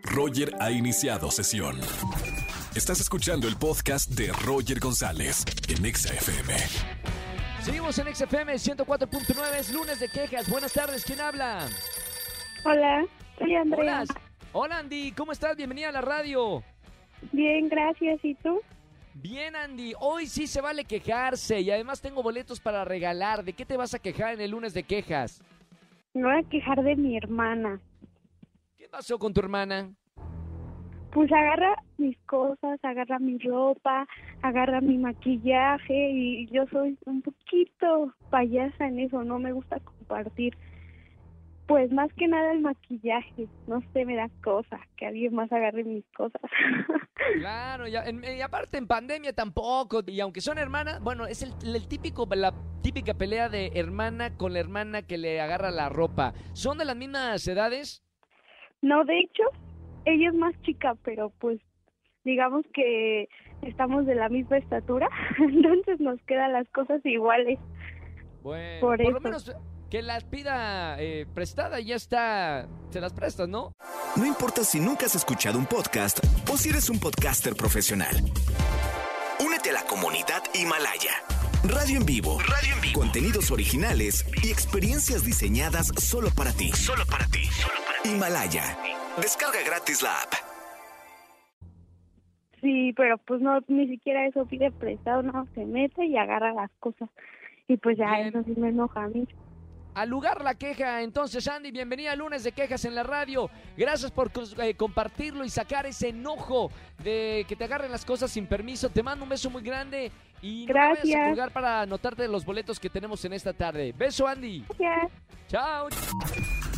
Roger ha iniciado sesión. Estás escuchando el podcast de Roger González en Exa FM. Seguimos en XFM 104.9, es lunes de quejas. Buenas tardes, ¿quién habla? Hola, soy Andrea. Hola, hola Andy, ¿cómo estás? Bienvenida a la radio. Bien, gracias. ¿Y tú? Bien Andy, hoy sí se vale quejarse y además tengo boletos para regalar. ¿De qué te vas a quejar en el lunes de quejas? Me voy a quejar de mi hermana. ¿Qué pasó con tu hermana? Pues agarra mis cosas, agarra mi ropa, agarra mi maquillaje y yo soy un poquito payasa en eso, no me gusta compartir. Pues más que nada el maquillaje, no sé, me da cosa que alguien más agarre mis cosas. Claro, en- y aparte en pandemia tampoco, y aunque son hermanas, bueno, es el, el típico, la típica pelea de hermana con la hermana que le agarra la ropa. ¿Son de las mismas edades? No, de hecho, ella es más chica, pero pues digamos que estamos de la misma estatura, entonces nos quedan las cosas iguales. Bueno, Por por, lo eso. menos que las pida eh, prestada y ya está, se las prestas, ¿no? No importa si nunca has escuchado un podcast o si eres un podcaster profesional. Únete a la comunidad Himalaya. Radio en vivo. Radio en vivo. Contenidos originales y experiencias diseñadas solo para ti. Solo para ti. Himalaya. Descarga gratis la app. Sí, pero pues no, ni siquiera eso pide prestado, no, se mete y agarra las cosas. Y pues ya Bien. eso sí me enoja a mí. Al lugar la queja, entonces Andy, bienvenida al lunes de quejas en la radio. Gracias por eh, compartirlo y sacar ese enojo de que te agarren las cosas sin permiso. Te mando un beso muy grande y no me vayas a Gracias. colgar para anotarte los boletos que tenemos en esta tarde. Beso Andy. Gracias. Chao.